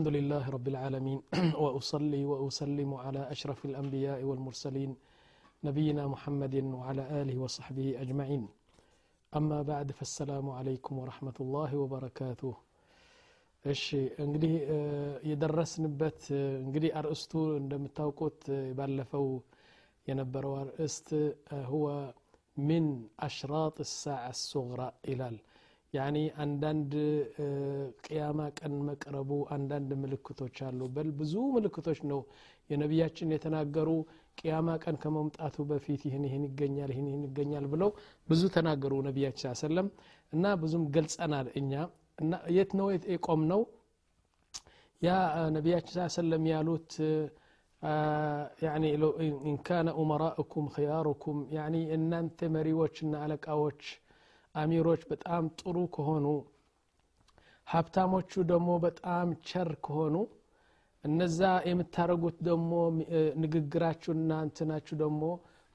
الحمد لله رب العالمين وأصلي وأسلم على أشرف الأنبياء والمرسلين نبينا محمد وعلى آله وصحبه أجمعين أما بعد فالسلام عليكم ورحمة الله وبركاته እሺ እንግዲህ የደረስንበት እንግዲህ አርእስቱ እንደምታውቁት ባለፈው የነበረው አርእስት ሁወ ሚን አሽራጥ ሳዕ ሱግራ ይላል يعني አንዳንድ ቅያማ ቀን መቅረቡ አንዳንድ ምልክቶች አሉ። بل ብዙ ምልክቶች ነው የነቢያችን የተናገሩ ቅያማ ቀን ከመምጣቱ በፊት ይህን ይህን ይገኛል ይህን ይህን ይገኛል ብለው ብዙ ተናገሩ ነቢያችን ሰለም እና ብዙም ገልጸናል እኛ። እና የት ነው የቆምነው ያ ነቢያችን ሰለም ያሉት إن كان أمراؤكم خياركم እናንተ መሪዎችና አለቃዎች አሚሮች በጣም ጥሩ ከሆኑ ሀብታሞቹ ደግሞ በጣም ቸር ከሆኑ እነዛ የምታደረጉት ደግሞ ንግግራችሁና እንትናችሁ ደግሞ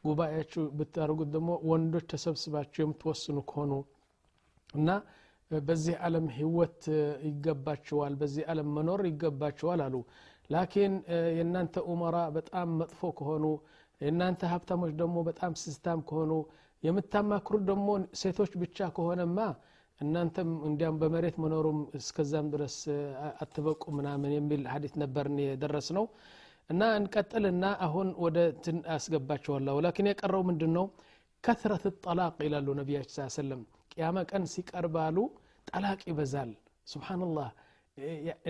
ጉባኤያችሁ ብታደረጉት ደግሞ ወንዶች ተሰብስባችሁ የምትወስኑ ከሆኑ እና በዚህ ዓለም ህይወት ይገባቸዋል በዚህ ዓለም መኖር ይገባቸዋል አሉ። ላኪን የእናንተ ኡመራ በጣም መጥፎ ከሆኑ የእናንተ ሀብታሞች ደግሞ በጣም ስስታም ከሆኑ የምታማክሩት ደግሞ ሴቶች ብቻ ከሆነማ እናንተም እንዲያም በመሬት መኖሩም እስከዛም ድረስ አትበቁ ምናምን የሚል ሀዲት ነበር የደረስ ነው እና እንቀጥልና አሁን ወደ ትን አስገባቸዋለሁ። ላኪን የቀረው ምንድን ነው ከትረት ጠላቅ ይላሉ ነቢያችን ሰለም ቅያማ ቀን ሲቀርባሉ ጠላቅ ይበዛል። ስብናላህ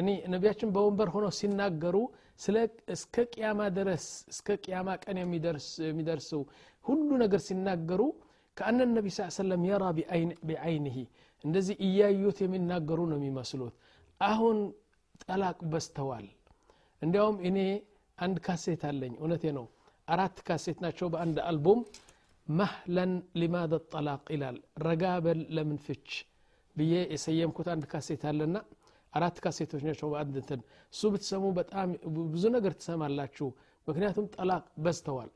እኔ ነቢያችን በወንበር ሆነው ሲናገሩ እስከ ቅያማ ድረስ እስከ ቅያማ ቀን የሚደርሰው ሁሉ ነገር ሲናገሩ ከአነ ነቢ ስ ሰለም የራ ቢዐይንህ እንደዚህ እያዩት የሚናገሩ ነው የሚመስሉት። አሁን ጠላቅ በስተዋል እንዲያውም እኔ አንድ ካሴት አለኝ። እውነቴ ነው። አራት ካሴት ናቸው በአንድ አልቡም። መህለን ሊማደ ጠላቅ ይላል። ረጋበል ለምን ፍች ብዬ የሰየምኩት አንድ ካሴት አለና አራት ካሴቶች ናቸው በአንድ እሱ ብትሰሙ በጣም ብዙ ነገር ትሰማላችሁ። ምክንያቱም ጠላቅ በዝተዋል።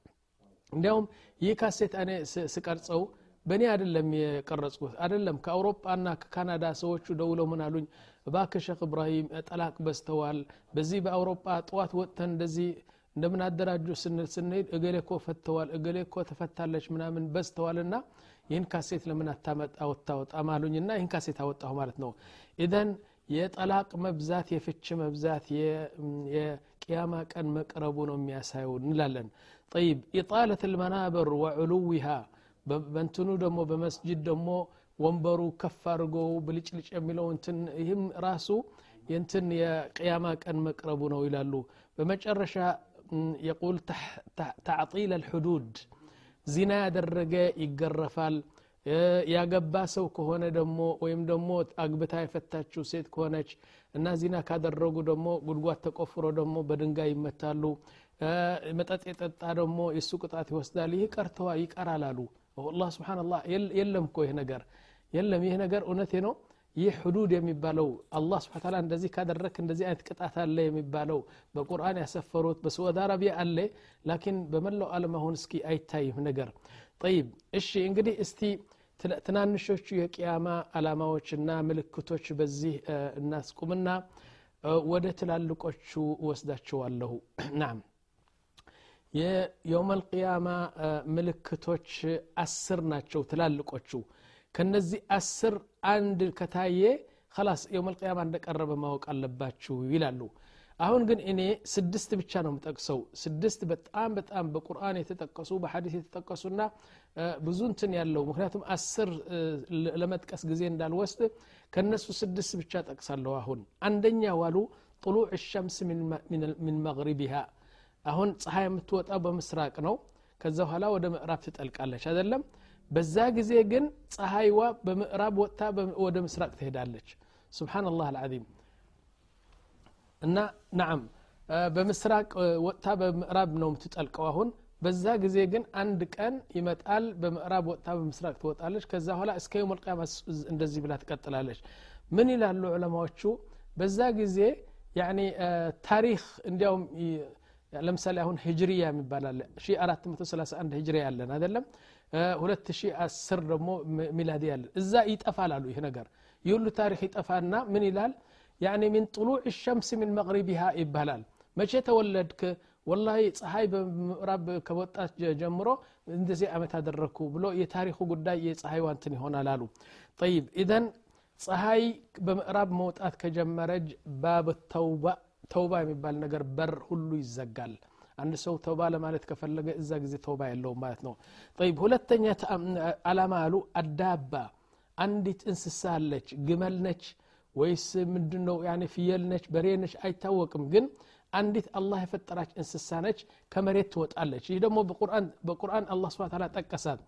እንዲያውም ይህ ካሴት እኔ ስቀርጸው በእኔ አይደለም የቀረጽኩት አይደለም ከአውሮፓና ከካናዳ ሰዎቹ ደውለው ምን አሉኝ? እባክ ሸክ እብራሂም ጠላቅ በዝተዋል። በዚህ በአውሮፓ ጠዋት ወጥተን እንደዚህ እንደምን አደራጁ ስንሄድ እገሌ ኮ ፈተዋል እገሌ ኮ ተፈታለች ምናምን በዝተዋልና ይህን ካሴት ለምን አታመጣ ወታወጣም አሉኝና ይህን ካሴት አወጣሁ ማለት ነው። ኢዘን የጠላቅ መብዛት የፍች መብዛት የቅያማ ቀን መቅረቡ ነው የሚያሳየው እንላለን። ጠይብ ኢጣለት ልመናበር ወዕሉዊሃ በንትኑ ደግሞ በመስጅድ ደግሞ ወንበሩ ከፍ አድርገው ብልጭልጭ የሚለው እንትን ይህም ራሱ የንትን የቅያማ ቀን መቅረቡ ነው ይላሉ። በመጨረሻ የቁል ተዕጢል አልሑዱድ ዚና ያደረገ ይገረፋል ያገባ ሰው ከሆነ ደግሞ ወይም ደግሞ አግብታ የፈታችው ሴት ከሆነች እና ዚና ካደረጉ ደግሞ ጉድጓድ ተቆፍሮ ደግሞ በድንጋይ ይመታሉ። መጠጥ የጠጣ ደግሞ የእሱ ቅጣት ይወስዳል። ይህ ቀርተዋ ይቀራል አሉ። አላህ ስብሓን ላ የለም እኮ ይህ ነገር። የለም ይህ ነገር እውነቴ ነው። ይህ ሕዱድ የሚባለው አላህ ስብሓ ታላ እንደዚህ ካደረክ እንደዚህ አይነት ቅጣት አለ የሚባለው በቁርአን ያሰፈሩት በሳዑዲ አረቢያ አለ። ላኪን በመላው ዓለም አሁን እስኪ አይታይም ነገር ጠይብ እሺ እንግዲህ እስቲ ትናንሾቹ የቅያማ አላማዎችና ምልክቶች በዚህ እናስቁምና ወደ ትላልቆቹ ወስዳቸዋለሁ ናም። የየውም አልቅያማ ምልክቶች አስር ናቸው ትላልቆቹ። ከነዚህ አስር አንድ ከታየ ከላስ የውም አልቅያማ እንደቀረበ ማወቅ አለባችሁ ይላሉ አሁን ግን እኔ ስድስት ብቻ ነው የምጠቅሰው። ስድስት በጣም በጣም በቁርአን የተጠቀሱ በሐዲስ የተጠቀሱና ብዙ እንትን ያለው ምክንያቱም አስር ለመጥቀስ ጊዜ እንዳልወስድ ከነሱ ስድስት ብቻ ጠቅሳለሁ አሁን። አንደኛ ዋሉ ጥሉዕ ሸምስ ምን መግሪቢሃ። አሁን ፀሐይ የምትወጣው በምስራቅ ነው። ከዛ በኋላ ወደ ምዕራብ ትጠልቃለች አይደለም? በዛ ጊዜ ግን ፀሐይዋ በምዕራብ ወጥታ ወደ ምስራቅ ትሄዳለች። ስብሓንላህ አልዓዚም እና ናም በምስራቅ ወጥታ በምዕራብ ነው የምትጠልቀው አሁን። በዛ ጊዜ ግን አንድ ቀን ይመጣል በምዕራብ ወጥታ በምስራቅ ትወጣለች። ከዛ በኋላ እስከ የውም እንደዚህ ብላ ትቀጥላለች። ምን ይላሉ ዑለማዎቹ? በዛ ጊዜ يعني ታሪክ እንዲያውም ለምሳሌ አሁን هجرية የሚባል አለ። 431 هجرية ያለን አይደለም? 2010 ደግሞ ميلادي ያለን እዛ ይጠፋል አሉ ይህ ነገር። ይህ ታሪክ ይጠፋና ምን ይላል يعني من طلوع شمس من مغربها ይባላል መቼ ተወለድክ? والله ፀሐይ በምዕራብ ከወጣት ጀምሮ እንደዚህ ዓመት አደረግኩ ብሎ የታሪኩ ጉዳይ የፀሐይ ዋንትን ይሆናል አሉ። ጠይብ ኢዘን ፀሐይ በምዕራብ መውጣት ከጀመረጅ ባብ ተውባ ተውባ የሚባል ነገር በር ሁሉ ይዘጋል። አንድ ሰው ተውባ ለማለት ከፈለገ እዛ ጊዜ ተውባ የለውም ማለት ነው። ጠይብ ሁለተኛ አላማ አሉ። አዳባ አንዲት እንስሳ አለች ግመል ነች ወይስ ምንድን ነው ያኔ ፍየል ነች በሬ ነች አይታወቅም። ግን አንዲት አላህ የፈጠራች እንስሳ ነች ከመሬት ትወጣለች። ይህ ደግሞ በቁርአን አላህ ስብን ታላ ጠቀሳት።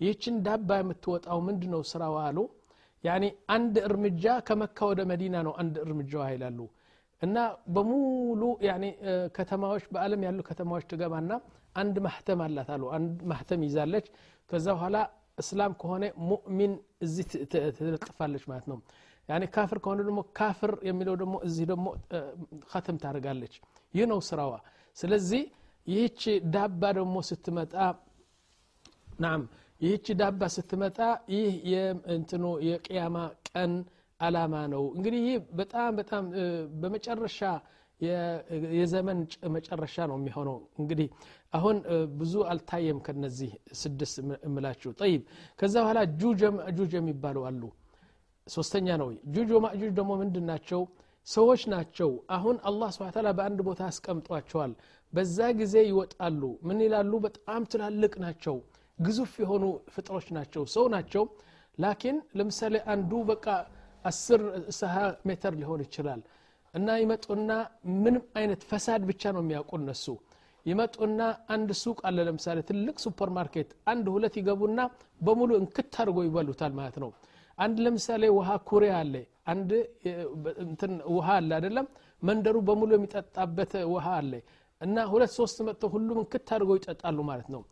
ይህችን ዳባ የምትወጣው ምንድ ነው ስራዋ አሉ። ያኒ አንድ እርምጃ ከመካ ወደ መዲና ነው አንድ እርምጃዋ ይላሉ። እና በሙሉ ከተማዎች በአለም ያሉ ከተማዎች ትገባና አንድ ማህተም አላት አሉ። አንድ ማህተም ይዛለች። ከዛ በኋላ እስላም ከሆነ ሙእሚን እዚህ ትለጥፋለች ማለት ነው ያኒ ካፍር ከሆነ ደግሞ ካፍር የሚለው ደግሞ እዚህ ደግሞ ከተም ታደርጋለች። ይህ ነው ስራዋ። ስለዚህ ይህች ዳባ ደግሞ ስትመጣ ናም ይህች ዳባ ስትመጣ ይህ የእንትኑ የቅያማ ቀን አላማ ነው። እንግዲህ ይህ በጣም በጣም በመጨረሻ የዘመን መጨረሻ ነው የሚሆነው። እንግዲህ አሁን ብዙ አልታየም ከነዚህ ስድስት እምላችሁ ጠይብ ከዛ በኋላ ጁጅ የሚባሉ አሉ ሶስተኛ ነው። يأجوج ومأجوج ደግሞ ምንድን ናቸው? ሰዎች ናቸው። አሁን አላህ سبحانه وتعالى በአንድ ቦታ አስቀምጧቸዋል። በዛ ጊዜ ይወጣሉ። ምን ይላሉ? በጣም ትላልቅ ናቸው። ግዙፍ የሆኑ ፍጡሮች ናቸው። ሰው ናቸው። لكن ለምሳሌ አንዱ በቃ አስር ሰሀ ሜትር ሊሆን ይችላል። እና ይመጡና ምንም አይነት فساد ብቻ ነው የሚያውቁ እነሱ። ይመጡና አንድ ሱቅ አለ ለምሳሌ ትልቅ ሱፐር ማርኬት አንድ ሁለት ይገቡና በሙሉ እንክት አድርጎ ይበሉታል ማለት ነው አንድ ለምሳሌ ውሃ ኩሬ አለ። አንድ ውሃ አለ አይደለም? መንደሩ በሙሉ የሚጠጣበት ውሃ አለ። እና ሁለት ሶስት መጥተው ሁሉም እንክት አድርገው ይጠጣሉ ማለት ነው።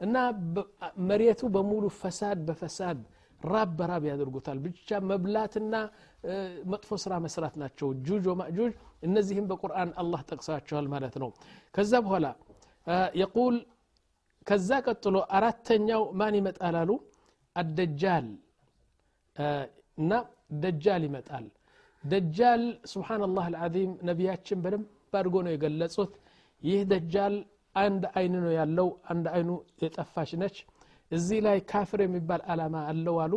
እና መሬቱ በሙሉ ፈሳድ በፈሳድ ራብ በራብ ያደርጉታል። ብቻ መብላትና መጥፎ ስራ መስራት ናቸው። ጁጅ ወማእጁጅ እነዚህም በቁርአን አላህ ጠቅሳቸዋል ማለት ነው። ከዛ በኋላ የቁል ከዛ ቀጥሎ አራተኛው ማን ይመጣል አሉ? አደጃል እና ደጃል ይመጣል። ደጃል ስብሓንላህ አልዓዚም ነቢያችን በደንብ አድርጎ ነው የገለጹት። ይህ ደጃል አንድ አይን ነው ያለው አንድ አይኑ የጠፋች ነች። እዚህ ላይ ካፍር የሚባል አላማ አለው አሉ።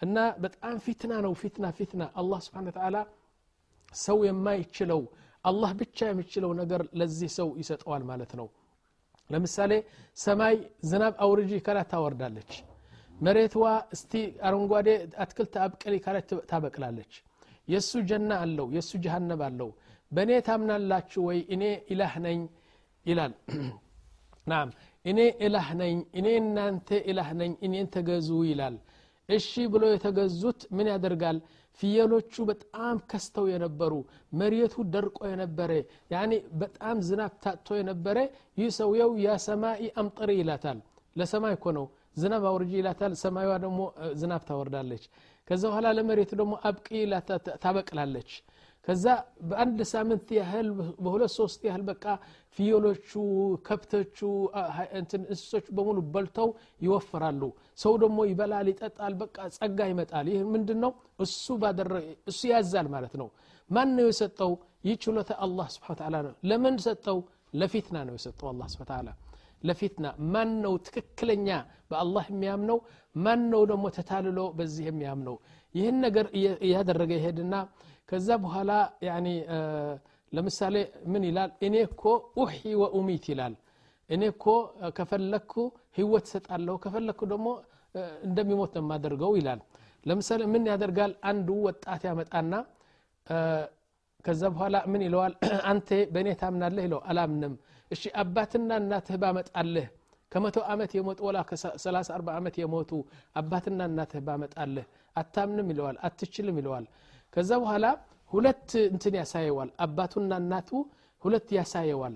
እና በጣም ፊትና ነው ፊትና ፊትና። አላህ ስብሓን ተዓላ ሰው የማይችለው አላህ ብቻ የሚችለው ነገር ለዚህ ሰው ይሰጠዋል ማለት ነው። ለምሳሌ ሰማይ ዝናብ አውርጂ ካላት ታወርዳለች መሬትዋ እስቲ አረንጓዴ አትክልት አብቅሊ ካላት ታበቅላለች። የእሱ ጀና አለው የእሱ ጀሃነብ አለው። በእኔ ታምናላችሁ ወይ? እኔ ኢላህ ነኝ ይላል። ናም እኔ ኢላህ ነኝ እኔ እናንተ ኢላህ ነኝ እኔን ተገዙ ይላል። እሺ ብሎ የተገዙት ምን ያደርጋል? ፍየሎቹ በጣም ከስተው የነበሩ መሬቱ ደርቆ የነበረ ያኒ በጣም ዝናብ ታጥቶ የነበረ ይህ ሰውየው ያ ሰማይ አምጥሪ ይላታል። ለሰማይ እኮ ነው ዝናብ አውርጂ ይላታል ሰማይዋ ደግሞ ዝናብ ታወርዳለች። ከዛ በኋላ ለመሬቱ ደግሞ አብቂ ታበቅላለች። ከዛ በአንድ ሳምንት ያህል በሁለት ሶስት ያህል በቃ ፍየሎቹ ከብቶቹ እንስሶቹ በሙሉ በልተው ይወፍራሉ። ሰው ደግሞ ይበላል ይጠጣል በቃ ጸጋ ይመጣል። ይህ ምንድን ነው እሱ እሱ ያዛል ማለት ነው። ማን ነው የሰጠው? ይህ ችሎታ አላህ ስብን ነው። ለምን ሰጠው? ለፊትና ነው የሰጠው አላ ስብን ለፊትና ማን ነው ትክክለኛ በአላህ የሚያምነው? ማን ነው ደግሞ ተታልሎ በዚህ የሚያምነው? ይህን ነገር እያደረገ ይሄድና ከዛ በኋላ ለምሳሌ ምን ይላል? እኔ እኮ ኡሒ ወኡሚት ይላል። እኔ እኮ ከፈለግኩ ህይወት ሰጣለሁ ከፈለግኩ ደግሞ እንደሚሞት ነው የማደርገው ይላል። ለምሳሌ ምን ያደርጋል? አንዱ ወጣት ያመጣና ከዛ በኋላ ምን ይለዋል? አንተ በእኔ ታምናለህ? ይለው አላምንም እሺ አባትና እናትህ ባመጣልህ ከመቶ ዓመት የሞቱ ወላ ከሰላሳ አርባ ዓመት የሞቱ አባትና እናትህ ባመጣልህ አታምንም ይለዋል አትችልም ይለዋል። ከዛ በኋላ ሁለት እንትን ያሳየዋል። አባቱና እናቱ ሁለት ያሳየዋል።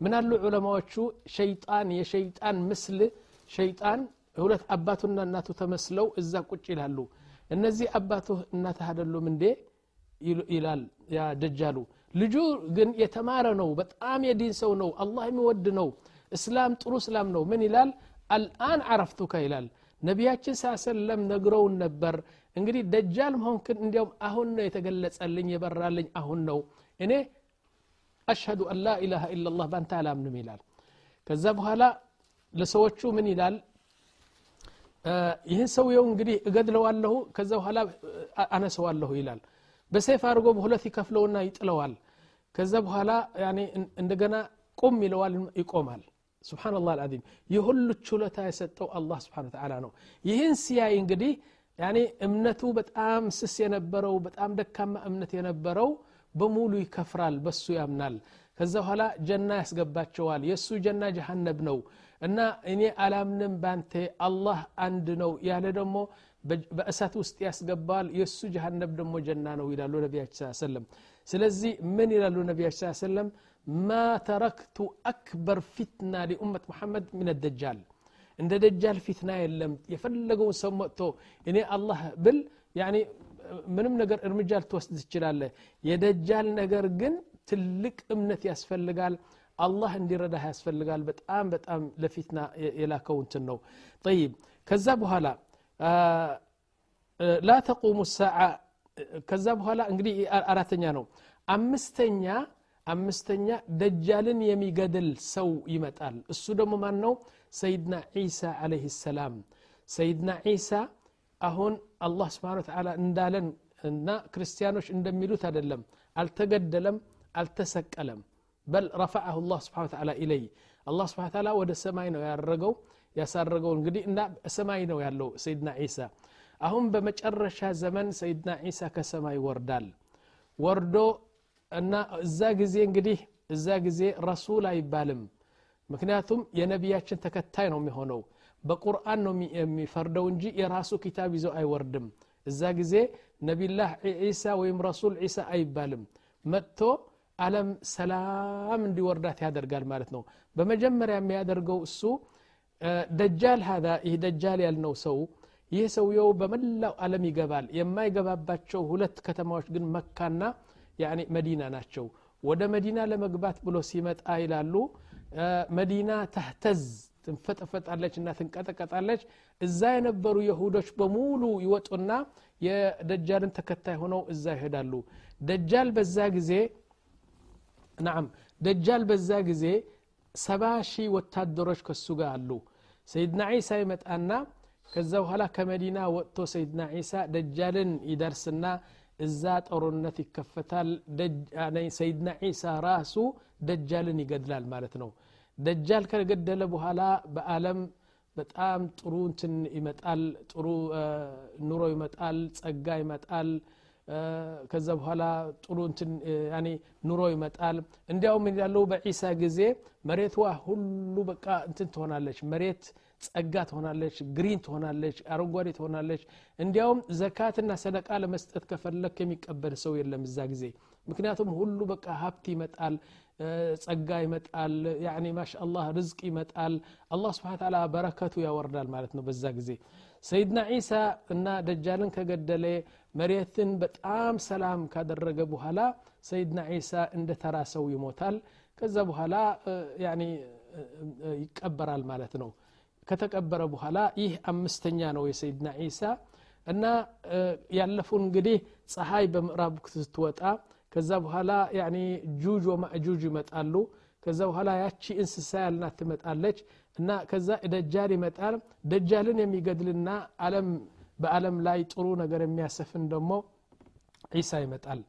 ምናሉ ዑለማዎቹ? ሸይጣን የሸይጣን ምስል ሸይጣን ሁለት አባቱና እናቱ ተመስለው እዛ ቁጭ ይላሉ። እነዚህ አባቱ እናትህ አደሉም እንዴ? ይላል ያ ደጃሉ ልጁ ግን የተማረ ነው በጣም የዲን ሰው ነው አላህ የሚወድ ነው እስላም ጥሩ እስላም ነው። ምን ይላል? አልአን አረፍቱካ ይላል። ነቢያችን ሳ ሰለም ነግረውን ነበር። እንግዲህ ደጃል መሆንክን እንዲያውም አሁን ነው የተገለጸልኝ የበራልኝ አሁን ነው። እኔ አሽሀዱ አን ላ ኢላሃ ኢላላህ ባንተ አላምንም ይላል። ከዛ በኋላ ለሰዎቹ ምን ይላል? ይህን ሰውየው እንግዲህ እገድለዋለሁ ከዛ በኋላ አነሰዋለሁ ይላል በሰይፍ አድርጎ በሁለት ይከፍለውና ይጥለዋል። ከዛ በኋላ እንደገና ቁም ይለዋል ይቆማል። ስብሓን ላህ አልዓዚም። ይህ ሁሉ ችሎታ የሰጠው አላህ ስብሓን ተዓላ ነው። ይህን ሲያይ እንግዲህ ያኔ እምነቱ በጣም ስስ የነበረው በጣም ደካማ እምነት የነበረው በሙሉ ይከፍራል በሱ ያምናል። ከዛ በኋላ ጀና ያስገባቸዋል። የእሱ ጀና ጀሃነብ ነው። እና እኔ አላምንም ባንተ አላህ አንድ ነው ያለ ደግሞ በእሳት ውስጥ ያስገባል። የእሱ ጀሃነብ ደግሞ ጀና ነው ይላሉ ነቢያችን ስ ሰለም። ስለዚህ ምን ይላሉ ነቢያችን ስ ሰለም? ማ ተረክቱ አክበር ፊትና ሊኡመት ሙሐመድ ምን ደጃል። እንደ ደጃል ፊትና የለም። የፈለገውን ሰው መጥቶ እኔ አላህ ብል ምንም ነገር እርምጃ ልትወስድ ትችላለህ። የደጃል ነገር ግን ትልቅ እምነት ያስፈልጋል። አላህ እንዲረዳህ ያስፈልጋል። በጣም በጣም ለፊትና የላከው እንትን ነው። ጠይብ ከዛ በኋላ ላ ተቁሙ ሳዓ ከዛ በኋላ እንግዲህ አራተኛ ነው። አምስተኛ አምስተኛ ደጃልን የሚገድል ሰው ይመጣል። እሱ ደግሞ ማን ነው ሰይድና ዒሳ አለህ ሰላም። ሰይድና ዒሳ አሁን አላህ ስብሓን ተዓላ እንዳለን እና ክርስቲያኖች እንደሚሉት አይደለም። አልተገደለም አልተሰቀለም። በል ረፈዐሁ ላህ ስብሓን ተዓላ ኢለይ አላህ ስብሓን ወደ ሰማይ ነው ያደረገው ያሳረገው። እንግዲህ እና ሰማይ ነው ያለው ሰይድና ዒሳ። አሁን በመጨረሻ ዘመን ሰይድና ዒሳ ከሰማይ ወርዳል ወርዶ እና እዛ ጊዜ እንግዲህ እዛ ጊዜ ረሱል አይባልም። ምክንያቱም የነቢያችን ተከታይ ነው የሚሆነው። በቁርአን ነው የሚፈርደው እንጂ የራሱ ኪታብ ይዞ አይወርድም። እዛ ጊዜ ነቢላህ ዒሳ ወይም ረሱል ዒሳ አይባልም። መጥቶ አለም ሰላም እንዲወርዳት ያደርጋል ማለት ነው። በመጀመሪያ የሚያደርገው እሱ ደጃል ሀዛ ይህ ደጃል ያልነው ሰው ይህ ሰውየው በመላው ዓለም ይገባል። የማይገባባቸው ሁለት ከተማዎች ግን መካና መዲና ናቸው። ወደ መዲና ለመግባት ብሎ ሲመጣ ይላሉ መዲና ተህተዝ ትንፈጠፈጣለች እና ትንቀጠቀጣለች። እዛ የነበሩ የሁዶች በሙሉ ይወጡና የደጃልን ተከታይ ሆነው እዛ ይሄዳሉ። ደጃል በዛ ጊዜ ናም ደጃል በዛ ጊዜ ሰባ ሺህ ወታደሮች ከሱ ጋር አሉ ሰይድና ዒሳ ይመጣና ከዛ በኋላ ከመዲና ወጥቶ ሰይድና ዒሳ ደጃልን ይደርስና እዛ ጦርነት ይከፈታል። ሰይድና ዒሳ ራሱ ደጃልን ይገድላል ማለት ነው። ደጃል ከገደለ በኋላ በአለም በጣም ጥሩ እንትን ይመጣል ጥሩ ኑሮ ይመጣል ጸጋ ይመጣል ከዛ በኋላ ጥሩ እንትን ኑሮ ይመጣል። እንዲያውም ያለው በዒሳ ጊዜ መሬቷ ሁሉ በቃ እንትን ትሆናለች። መሬት ጸጋ ትሆናለች ግሪን ትሆናለች አረንጓዴ ትሆናለች። እንዲያውም ዘካትና ሰደቃ ለመስጠት ከፈለክ የሚቀበል ሰው የለም እዛ ጊዜ። ምክንያቱም ሁሉ በቃ ሀብት ይመጣል ጸጋ ይመጣል ያኒ ማሻአላህ ርዝቅ ይመጣል። አላህ ስብሓን ታላ በረከቱ ያወርዳል ማለት ነው በዛ ጊዜ። ሰይድና ዒሳ እና ደጃልን ከገደለ መሬትን በጣም ሰላም ካደረገ በኋላ ሰይድና ዒሳ እንደ ተራ ሰው ይሞታል። ከዛ በኋላ ይቀበራል ማለት ነው። ከተቀበረ በኋላ ይህ አምስተኛ ነው የሰይድና ዒሳ እና ያለፉን እንግዲህ ፀሐይ በምዕራብ ስትወጣ ከዛ በኋላ ጁጅ ወማእጁጅ ይመጣሉ። ከዛ በኋላ ያቺ እንስሳ ያልናት ትመጣለች እና ከዛ ደጃል ይመጣል። ደጃልን የሚገድልና አለም በአለም ላይ ጥሩ ነገር የሚያሰፍን ደግሞ ዒሳ ይመጣል።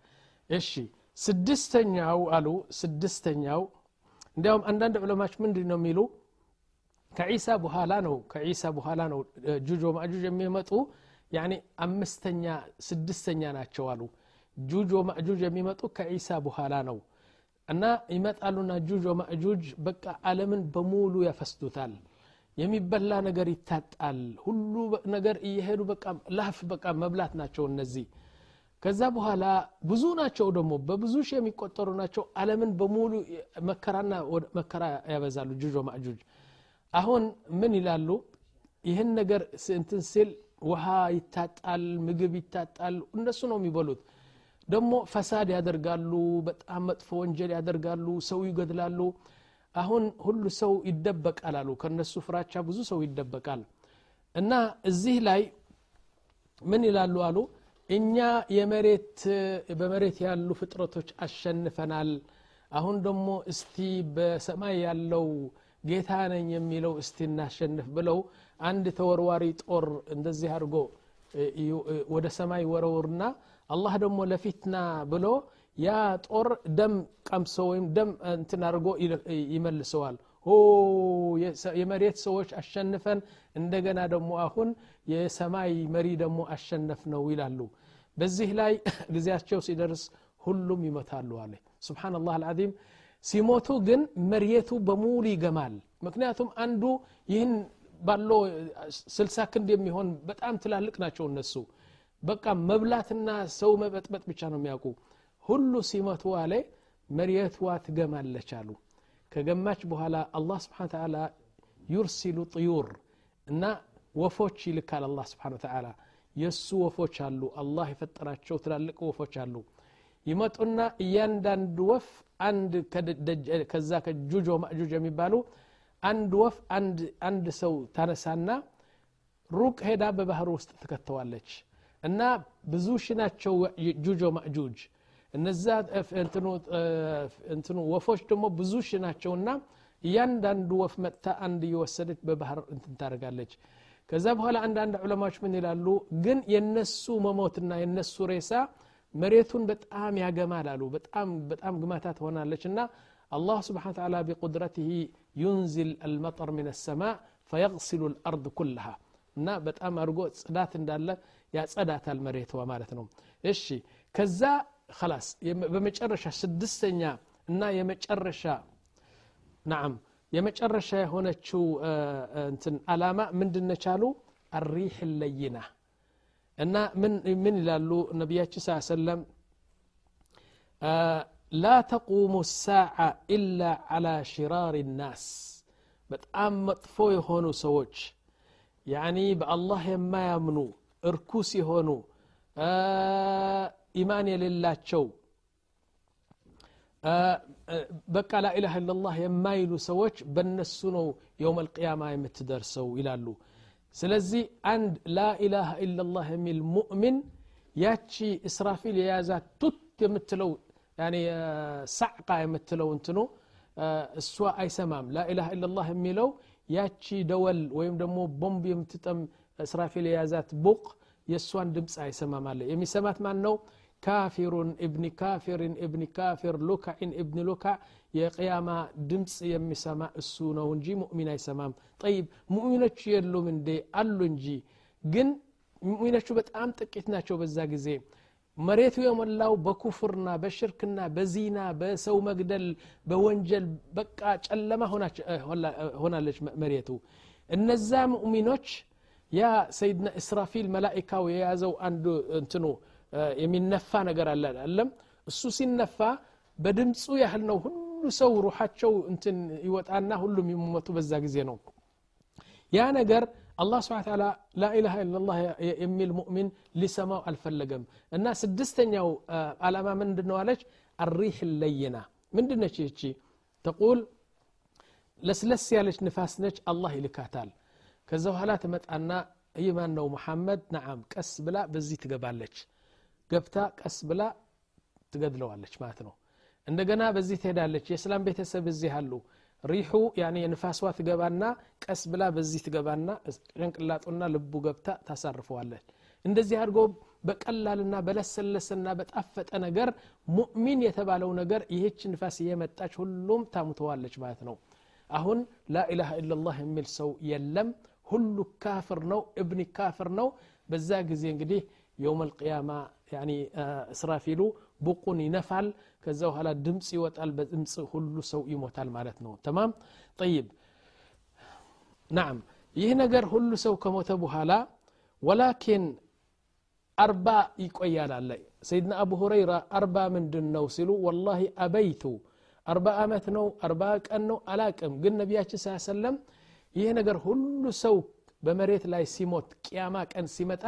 እሺ ስድስተኛው አሉ። ስድስተኛው እንዲያውም አንዳንድ ዑለማች ምንድን ነው የሚሉ? ከዒሳ በኋላ ነው ከዒሳ በኋላ ነው ጁጅ ወማእጁጅ የሚመጡ። ያኒ አምስተኛ ስድስተኛ ናቸው አሉ። ጁጅ ወማእጁጅ የሚመጡ ከዒሳ በኋላ ነው። እና ይመጣሉና ጁጅ ወማእጁጅ በቃ አለምን በሙሉ ያፈስዱታል የሚበላ ነገር ይታጣል። ሁሉ ነገር እየሄዱ በቃ ላፍ በቃ መብላት ናቸው እነዚህ። ከዛ በኋላ ብዙ ናቸው ደግሞ በብዙ ሺህ የሚቆጠሩ ናቸው። አለምን በሙሉ መከራና መከራ ያበዛሉ ጁጅ ወማእጁጅ። አሁን ምን ይላሉ? ይህን ነገር እንትን ሲል ውሃ ይታጣል ምግብ ይታጣል እነሱ ነው የሚበሉት። ደግሞ ፈሳድ ያደርጋሉ በጣም መጥፎ ወንጀል ያደርጋሉ ሰው ይገድላሉ አሁን ሁሉ ሰው ይደበቃል አሉ። ከነሱ ፍራቻ ብዙ ሰው ይደበቃል። እና እዚህ ላይ ምን ይላሉ አሉ? እኛ የመሬት በመሬት ያሉ ፍጥረቶች አሸንፈናል። አሁን ደግሞ እስቲ በሰማይ ያለው ጌታ ነኝ የሚለው እስቲ እናሸንፍ ብለው አንድ ተወርዋሪ ጦር እንደዚህ አድርጎ ወደ ሰማይ ወረውርና አላህ ደግሞ ለፊትና ብሎ ያ ጦር ደም ቀምሶ ወይም ደም እንትን አድርጎ ይመልሰዋል። የመሬት ሰዎች አሸንፈን እንደገና ደግሞ አሁን የሰማይ መሪ ደግሞ አሸነፍ ነው ይላሉ። በዚህ ላይ ጊዜያቸው ሲደርስ ሁሉም ይመታሉ አለ። ስብናላህ አልዓዚም። ሲሞቱ ግን መሬቱ በሙሉ ይገማል። ምክንያቱም አንዱ ይህን ባለው ስልሳ ክንድ የሚሆን በጣም ትላልቅ ናቸው እነሱ። በቃ መብላትና ሰው መበጥበጥ ብቻ ነው የሚያውቁ ሁሉ ሲመቱ አለ መሬትዋ ትገማለች አሉ። ከገማች በኋላ አላህ ስብሓን ተዓላ ዩርሲሉ ጥዩር እና ወፎች ይልካል አላህ ስብሓን ተዓላ። የእሱ ወፎች አሉ አላህ የፈጠራቸው ትላልቅ ወፎች አሉ። ይመጡና እያንዳንዱ ወፍ አንድ ከዛ ከጁጆ ማእጁጅ የሚባሉ አንድ ወፍ አንድ ሰው ታነሳና ሩቅ ሄዳ በባህር ውስጥ ትከተዋለች። እና ብዙ ሺ ናቸው ጁጆ ማእጁጅ እነዛ እንትኑ ወፎች ደግሞ ብዙ ሺ ናቸውና እያንዳንዱ ወፍ መጥታ አንድ እየወሰደች በባህር እንትን ታደርጋለች። ከዛ በኋላ አንዳንድ ዑለማዎች ምን ይላሉ? ግን የነሱ መሞትና የነሱ ሬሳ መሬቱን በጣም ያገማል አሉ። በጣም በጣም ግማታ ትሆናለች እና አላህ ስብሓን ተዓላ ቢቁድረትህ ዩንዝል አልመጠር ምን ሰማእ ፈየغሲሉ ልአርድ ኩልሃ እና በጣም አድርጎ ጽዳት እንዳለ ያጸዳታል መሬትዋ ማለት ነው። እሺ ከዛ خلاص በመጨረሻ ስድስተኛ እና የመጨረሻ ናም የመጨረሻ የሆነችው እንትን አላማ ምንድነች አሉ አሪሕ ለይና እና ምን ይላሉ ነቢያችን ስ ሰለም ላ ተቁሙ ሳዓ ኢላ ዓላ ሽራር ናስ በጣም መጥፎ የሆኑ ሰዎች ያኒ በአላህ የማያምኑ እርኩስ የሆኑ ኢማን የሌላቸው በቃ ላኢላሃ ኢላላህ የማይሉ ሰዎች በነሱ ነው የውም አልቅያማ የምትደርሰው ይላሉ ስለዚህ አንድ ላኢላሃ ኢላላህ የሚል ሙእሚን ያቺ እስራፊል የያዛት ቱት የምትለው ሳዕቃ የምትለው እንትኑ እሷ አይሰማም ላኢላሃ ኢላላህ የሚለው ያቺ ደወል ወይም ደግሞ ቦምብ የምትጠም እስራፊል የያዛት ቡቅ የእሷን ድምፅ አይሰማም አለ የሚሰማት ማን ነው ካፊሩን እብኒ ካፊርን እብኒ ካፊር ሉካዕን እብኒ ሉካዕ የቅያማ ድምፅ የሚሰማ እሱ ነው እንጂ ሙእሚን አይሰማም ጠይብ ሙእሚኖቹ የሉም እንዴ አሉ እንጂ ግን ሙእሚኖቹ በጣም ጥቂት ናቸው በዛ ጊዜ መሬቱ የሞላው በኩፍርና በሽርክና በዚና በሰው መግደል በወንጀል በቃ ጨለማ ሆናለች መሬቱ። እነዛ ሙእሚኖች ያ ሰይድና እስራፊል መላኢካው የያዘው አንዱ እንትኑ የሚነፋ ነገር አለ አለም እሱ ሲነፋ በድምፁ ያህል ነው ሁሉ ሰው ሩሓቸው እንትን ይወጣና ሁሉም የሚሞቱ በዛ ጊዜ ነው። ያ ነገር አላህ ስብን ታላ ላኢላሃ ኢላላህ የሚል ሙእሚን ሊሰማው አልፈለገም። እና ስድስተኛው አላማ ምንድን ነው አለች? አሪሕ ለይና። ምንድነች ይቺ? ተቁል ለስለስ ያለች ንፋስ ነች አላህ ይልካታል። ከዛ በኋላ ትመጣና ይህ ነው መሐመድ ነዓም ቀስ ብላ በዚህ ትገባለች ገብታ ቀስ ብላ ትገድለዋለች ማለት ነው። እንደገና በዚህ ትሄዳለች። የእስላም ቤተሰብ እዚህ አሉ። ሪሑ የንፋሷ ትገባና ቀስ ብላ በዚህ ትገባና ጭንቅላጡና ልቡ ገብታ ታሳርፈዋለች። እንደዚህ አድርጎ በቀላልና በለሰለሰና በጣፈጠ ነገር ሙእሚን የተባለው ነገር ይህች ንፋስ እየመጣች ሁሉም ታሙተዋለች ማለት ነው። አሁን ላኢላሃ ኢላላህ የሚል ሰው የለም። ሁሉ ካፍር ነው እብኒ ካፍር ነው። በዛ ጊዜ እንግዲህ የውም አልቅያማ እስራፊሉ ቡቁን ይነፋል ከዛ በኋላ ድምፅ ይወጣል በድምፅ ሁሉ ሰው ይሞታል ማለት ነው ተማም ጠይብ ናም ይህ ነገር ሁሉ ሰው ከሞተ በኋላ ወላኪን አርባ ይቆያል አለ ሰይድና አቡ ሁረይራ አርባ ምንድን ነው ሲሉ ወላሂ አበይቱ አርባ ዓመት ነው አርባ ቀን ነው አላቅም ግን ነቢያችን ስ ሰለም ይህ ነገር ሁሉ ሰው በመሬት ላይ ሲሞት ቅያማ ቀን ሲመጣ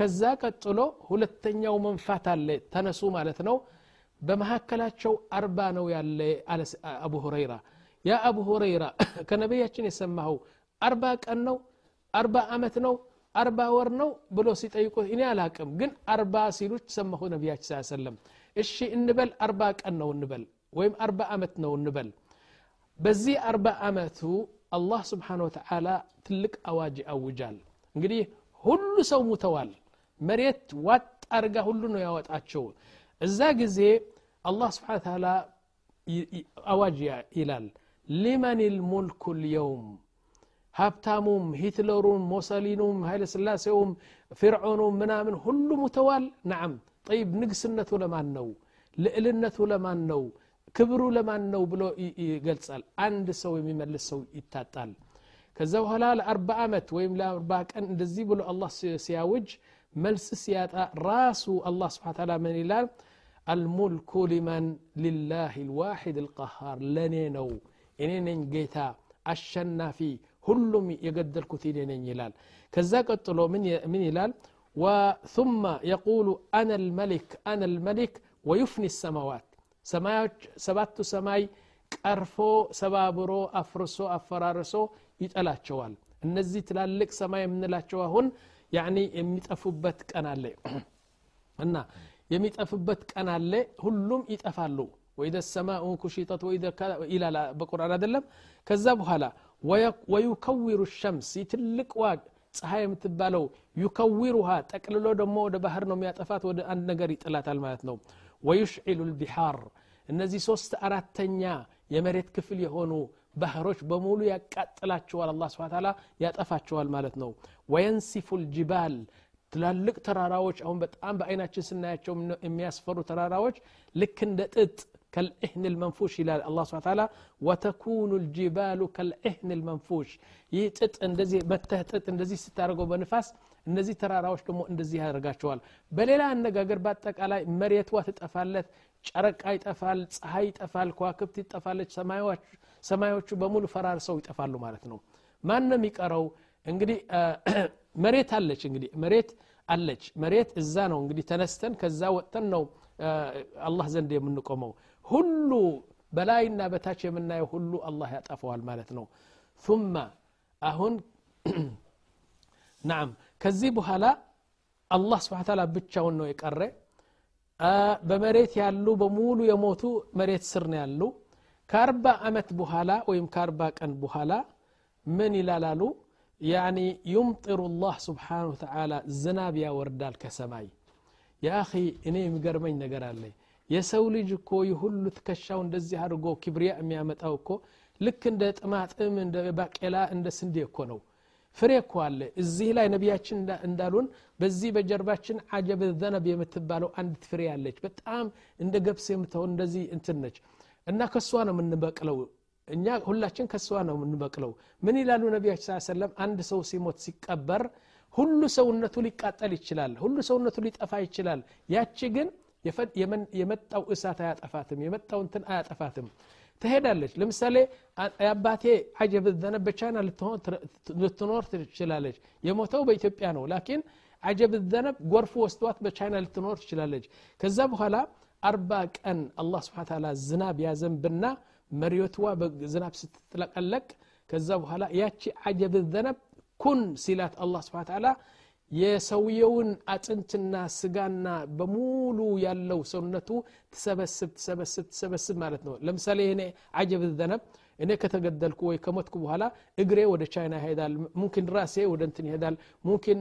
ከዛ ቀጥሎ ሁለተኛው መንፋት አለ። ተነሱ ማለት ነው። በመካከላቸው አርባ ነው ያለ አቡ ሁረይራ። ያ አቡ ሁረይራ ከነቢያችን የሰማኸው አርባ ቀን ነው? አርባ ዓመት ነው? አርባ ወር ነው ብሎ ሲጠይቁት እኔ አላቅም ግን አርባ ሲሉት ሰማሁ ነቢያችን ስ ሰለም እሺ እንበል አርባ ቀን ነው እንበል ወይም አርባ ዓመት ነው እንበል። በዚህ አርባ ዓመቱ አላህ ስብሓን ወተዓላ ትልቅ አዋጅ አውጃል እንግዲህ ሁሉ ሰው ሙተዋል መሬት ዋጥ አርጋ ሁሉ ነው ያወጣቸው እዛ ጊዜ አላህ ስብሓን ተዓላ አዋጅ ይላል። ሊመን ልሙልኩ ልየውም ሀብታሙም ሂትለሩም ሞሰሊኑም ኃይለ ስላሴውም ፊርዖኑም ምናምን ሁሉ ሙተዋል። ናዓም ጠይብ ንግስነቱ ለማን ነው? ልዕልነቱ ለማን ነው? ክብሩ ለማን ነው ብሎ ይገልጻል። አንድ ሰው የሚመልስ ሰው ይታጣል። ከዛ በኋላ ለአርባ ዓመት ወይም ለአርባ ቀን እንደዚህ ብሎ አላህ ሲያውጅ መልስ ሲያጣ ራሱ አላህ ስብሓን ታላ ምን ይላል አልሙልኩ ሊመን ሊላህ ልዋሒድ ልቀሃር ለእኔ ነው እኔ ነኝ ጌታ አሸናፊ ሁሉም የገደልኩት እኔ ነኝ ይላል ከዛ ቀጥሎ ምን ይላል وثم يقول أنا الملك أنا الملك ويفني السماوات ሰማዮች ሰባቱ ሰማይ ቀርፎ ሰባብሮ አፍርሶ አፈራርሶ ይጠላቸዋል እነዚህ ትላልቅ ሰማይ የምንላቸው አሁን ያኒ የሚጠፉበት ቀን አለ። እና የሚጠፉበት ቀን አለ። ሁሉም ይጠፋሉ። ወኢደ ሰማኡ ኩሽጠት ይላል በቁርአን አይደለም? ከዛ በኋላ ወዩከዊሩ ሸምስ ትልቅ ዋግ ፀሐይ የምትባለው ዩከዊሩሃ ጠቅልሎ ደግሞ ወደ ባህር ነው የሚያጠፋት ወደ አንድ ነገር ይጥላታል ማለት ነው። ወዩሽዒሉ ልቢሓር እነዚህ ሶስት አራተኛ የመሬት ክፍል የሆኑ ባህሮች በሙሉ ያቃጥላቸዋል አላ ስብን ታላ ያጠፋቸዋል ማለት ነው ወየንሲፉ ልጅባል ትላልቅ ተራራዎች አሁን በጣም በአይናችን ስናያቸው የሚያስፈሩ ተራራዎች ልክ እንደ ጥጥ كالإهن المنفوش إلى الله سبحانه وتعالى وتكون الجبال كالإهن المنفوش يتت اندزي مته تت اندزي ستارغو بنفاس እነዚህ ተራራዎች ደግሞ እንደዚህ ያደርጋቸዋል በሌላ አነጋገር በአጠቃላይ መሬትዋ ትጠፋለት ጨረቃ ይጠፋል ፀሐይ ይጠፋል ከዋክብት ይጠፋለች ሰማዮቹ በሙሉ ፈራርሰው ይጠፋሉ ማለት ነው። ማን ነው የሚቀረው እንግዲህ መሬት አለች እንግዲህ መሬት አለች። መሬት እዛ ነው እንግዲህ ተነስተን ከዛ ወጥተን ነው አላህ ዘንድ የምንቆመው። ሁሉ በላይና በታች የምናየው ሁሉ አላህ ያጠፈዋል ማለት ነው። ثم አሁን ናም ከዚህ በኋላ አላህ ስብሓን ታላ ብቻውን ነው የቀረ። በመሬት ያሉ በሙሉ የሞቱ መሬት ስር ነው ያሉ ከአርባ ዓመት በኋላ ወይም ከአርባ ቀን በኋላ ምን ይላላሉ? ያኒ ዩምጢሩ ላህ ስብሓን ተዓላ ዝናብ ያወርዳል ከሰማይ። የአኺ እኔ የሚገርመኝ ነገር አለ። የሰው ልጅ እኮ የሁሉ ትከሻው እንደዚህ አድርጎ ክብሪያ የሚያመጣው እኮ ልክ እንደ ጥማጥም እንደ ባቄላ እንደ ስንዴ እኮ ነው። ፍሬ እኮ አለ። እዚህ ላይ ነቢያችን እንዳሉን በዚህ በጀርባችን አጀብ ዘነብ የምትባለው አንዲት ፍሬ አለች። በጣም እንደ ገብስ የምትሆን እንደዚህ እንትን ነች እና ከሷ ነው የምንበቅለው። እኛ ሁላችን ከሷ ነው የምንበቅለው። ምን ይላሉ ነቢያችን ስ ሰለም አንድ ሰው ሲሞት ሲቀበር ሁሉ ሰውነቱ ሊቃጠል ይችላል ሁሉ ሰውነቱ ሊጠፋ ይችላል። ያቺ ግን የመጣው እሳት አያጠፋትም የመጣው እንትን አያጠፋትም። ትሄዳለች። ለምሳሌ የአባቴ አጀብ ዘነብ በቻይና ልትኖር ትችላለች። የሞተው በኢትዮጵያ ነው። ላኪን አጀብ ዘነብ ጎርፍ ወስዷት በቻይና ልትኖር ትችላለች። ከዛ በኋላ አርባ ቀን አላህ ስብሓን ታላ ዝናብ ያዘንብና መሬትዋ በዝናብ ስትጥለቀለቅ ከዛ በኋላ ያቺ አጀብ ዘነብ ኩን ሲላት አላህ ስብሓን ታላ የሰውየውን አጥንትና ስጋና በሙሉ ያለው ሰውነቱ ትሰበስብ ትሰበስብ ትሰበስብ ማለት ነው። ለምሳሌ እኔ አጀብ ዘነብ እኔ ከተገደልኩ ወይ ከሞትኩ በኋላ እግሬ ወደ ቻይና ይሄዳል ሙምኪን ራሴ ወደ እንትን ይሄዳል ሙምኪን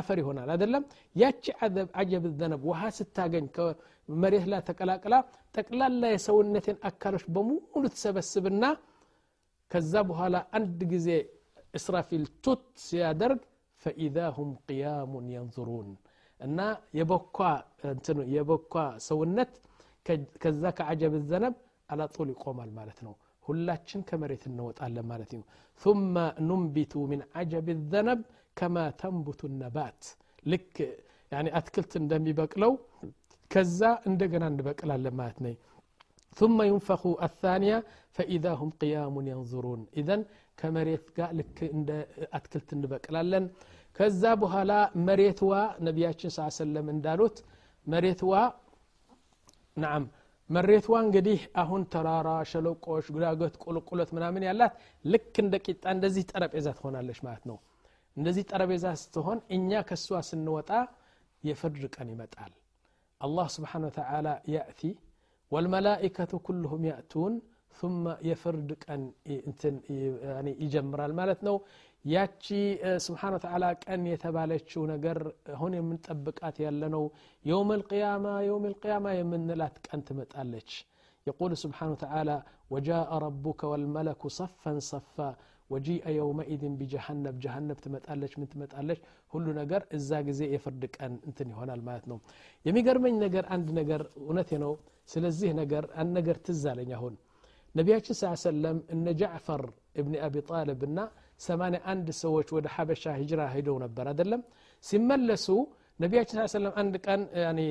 አፈር ይሆናል አይደለም? ያቺ አጀብ ዘነብ ውሃ ስታገኝ መሬት ላይ ተቀላቅላ ጠቅላላ የሰውነቴን አካሎች በሙሉ ትሰበስብና ከዛ በኋላ አንድ ጊዜ እስራፊል ቱት ሲያደርግ ፈኢዛ ሁም ቅያሙን የንظሩን እና የበኳ የበኳ ሰውነት ከዛ ከአጀብ ዘነብ አላጦል ይቆማል ማለት ነው ሁላችን ከመሬት እንወጣለን ማለት ነው ثم ننبت من عجب الذنب كما تنبت النبات ልክ አትክልት እንደሚበቅለው ከዛ እንደገና እንበቅላለን ማለት ነው ثم ينفخ الثانية فإذا هم قيام ينظرون إذن ከመሬት ጋር ልክ እንደ አትክልት እንበቅላለን ከዛ በኋላ መሬትዋ ነቢያችን ስ ሰለም እንዳሉት መሬትዋ ናም መሬትዋ እንግዲህ አሁን ተራራ ሸለቆች ጉዳገት ቁልቁለት ምናምን ያላት ልክ እንደ ቂጣ እንደዚህ ጠረጴዛ ትሆናለች ማለት ነው እንደዚህ ጠረጴዛ ስትሆን እኛ ከእሷ ስንወጣ የፍርድ ቀን ይመጣል አላህ ስብሓን ወተዓላ ያእቲ ወልመላኢከቱ ኩልሁም ያእቱን ثم የፍርድ ቀን ይጀምራል ማለት ነው ያቺ ስብሓን ወተዓላ ቀን የተባለችው ነገር አሁን የምንጠብቃት ያለነው የውም ልቅያማ የውም ልቅያማ የምንላት ቀን ትመጣለች يقول سبحانه وتعالى وجاء ربك والملك صفا صفا وجيء يومئذ بجهنم. جهنم تمتقلش من تمتقلش هل نجر الزاج زي يفردك أن أنتني هنا المات نوم يمجر من نجر عند نجر ونثنو سلزه نجر أن نجر تزال يهون نبي صلى الله عليه إن جعفر ابن أبي طالب النا سمان عند سوتش ود حبشة هجرة هيدون برا دلم سملسو نبي صلى الله عليه عندك أن يعني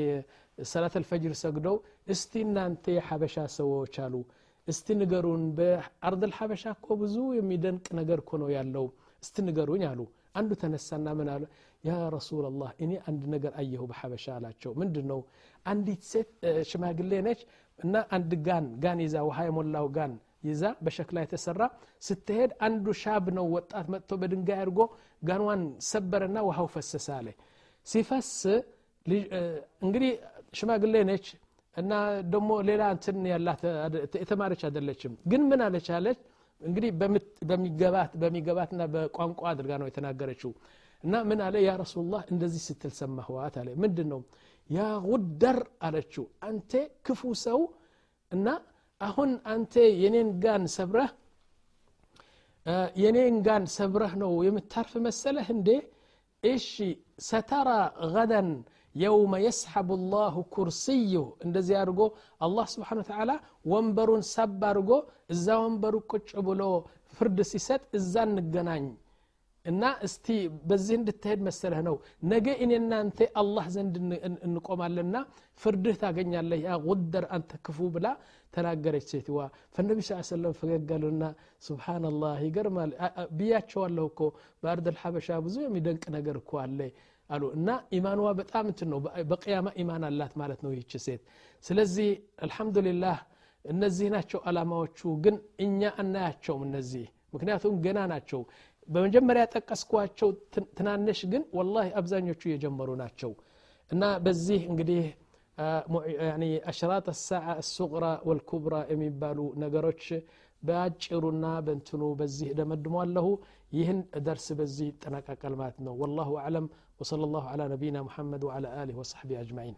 صلاة الفجر سجدو استنانتي حبشة سوتش قالوا እስቲ ንገሩን። በአርድ ልሐበሻ እኮ ብዙ የሚደንቅ ነገር እኮ ነው ያለው። እስቲ ንገሩኝ አሉ። አንዱ ተነሳና ምን አሉ ያ ረሱላላህ እኔ አንድ ነገር አየሁ በሐበሻ አላቸው። ምንድን ነው አንዲት ሴት ሽማግሌ ነች እና አንድ ጋን ጋን ይዛ ውሃ የሞላው ጋን ይዛ በሸክላ የተሰራ ስትሄድ አንዱ ሻብ ነው ወጣት መጥቶ በድንጋይ አድርጎ ጋንዋን ሰበረና ውሃው ፈሰሰ አለ። ሲፈስ እንግዲህ ሽማግሌ ነች እና ደግሞ ሌላ እንትን ያላት የተማረች አይደለችም። ግን ምን አለች አለች? እንግዲህ በሚገባት በሚገባትና በቋንቋ አድርጋ ነው የተናገረችው። እና ምን አለ? ያ ረሱላህ እንደዚህ ስትል ሰማህዋት አለ። ምንድን ነው ያ ጉደር አለችው። አንተ ክፉ ሰው እና አሁን አንተ የኔን ጋን ሰብረህ የኔን ጋን ሰብረህ ነው የምታርፍ መሰለህ እንዴ? እሺ ሰተራ ገደን የውመ የስሐቡ ላሁ ኩርስዩ እንደዚህ አድርጎ አላህ ስብሓን ተዓላ ወንበሩን ሰብ አድርጎ እዛ ወንበሩ ቁጭ ብሎ ፍርድ ሲሰጥ እዛ እንገናኝ እና እስቲ በዚህ እንድትሄድ መሰለህ ነው። ነገ እኔ እናንተ አላህ ዘንድ እንቆማለና ፍርድህ ታገኛለህ። ያ ጉደር አንተ ክፉ ብላ ተናገረች ሴትዋ። ፈነቢ ስ ሰለም ፈገጋሉና ስብሓናላህ ይገርማል። ብያቸዋለሁ እኮ በአርድ ልሐበሻ ብዙ የሚደንቅ ነገር እኮ አለ አሉ። እና ኢማንዋ በጣም እንትን ነው። በቅያማ ኢማን አላት ማለት ነው ይህች ሴት። ስለዚህ አልሐምዱሊላህ እነዚህ ናቸው አላማዎቹ ግን እኛ አናያቸውም እነዚህ ምክንያቱም ገና ናቸው። በመጀመሪያ ጠቀስኳቸው ትናንሽ ግን ወላሂ አብዛኞቹ የጀመሩ ናቸው። እና በዚህ እንግዲህ አሽራጥ ሳዓ አሱቅራ ወልኩብራ የሚባሉ ነገሮች በአጭሩና በእንትኑ በዚህ ደመድሟለሁ ይህን ደርስ በዚህ ይጠናቀቃል ማለት ነው። ወላሁ አዕለም وصلى الله على نبينا محمد وعلى آله وصحبه أجمعين.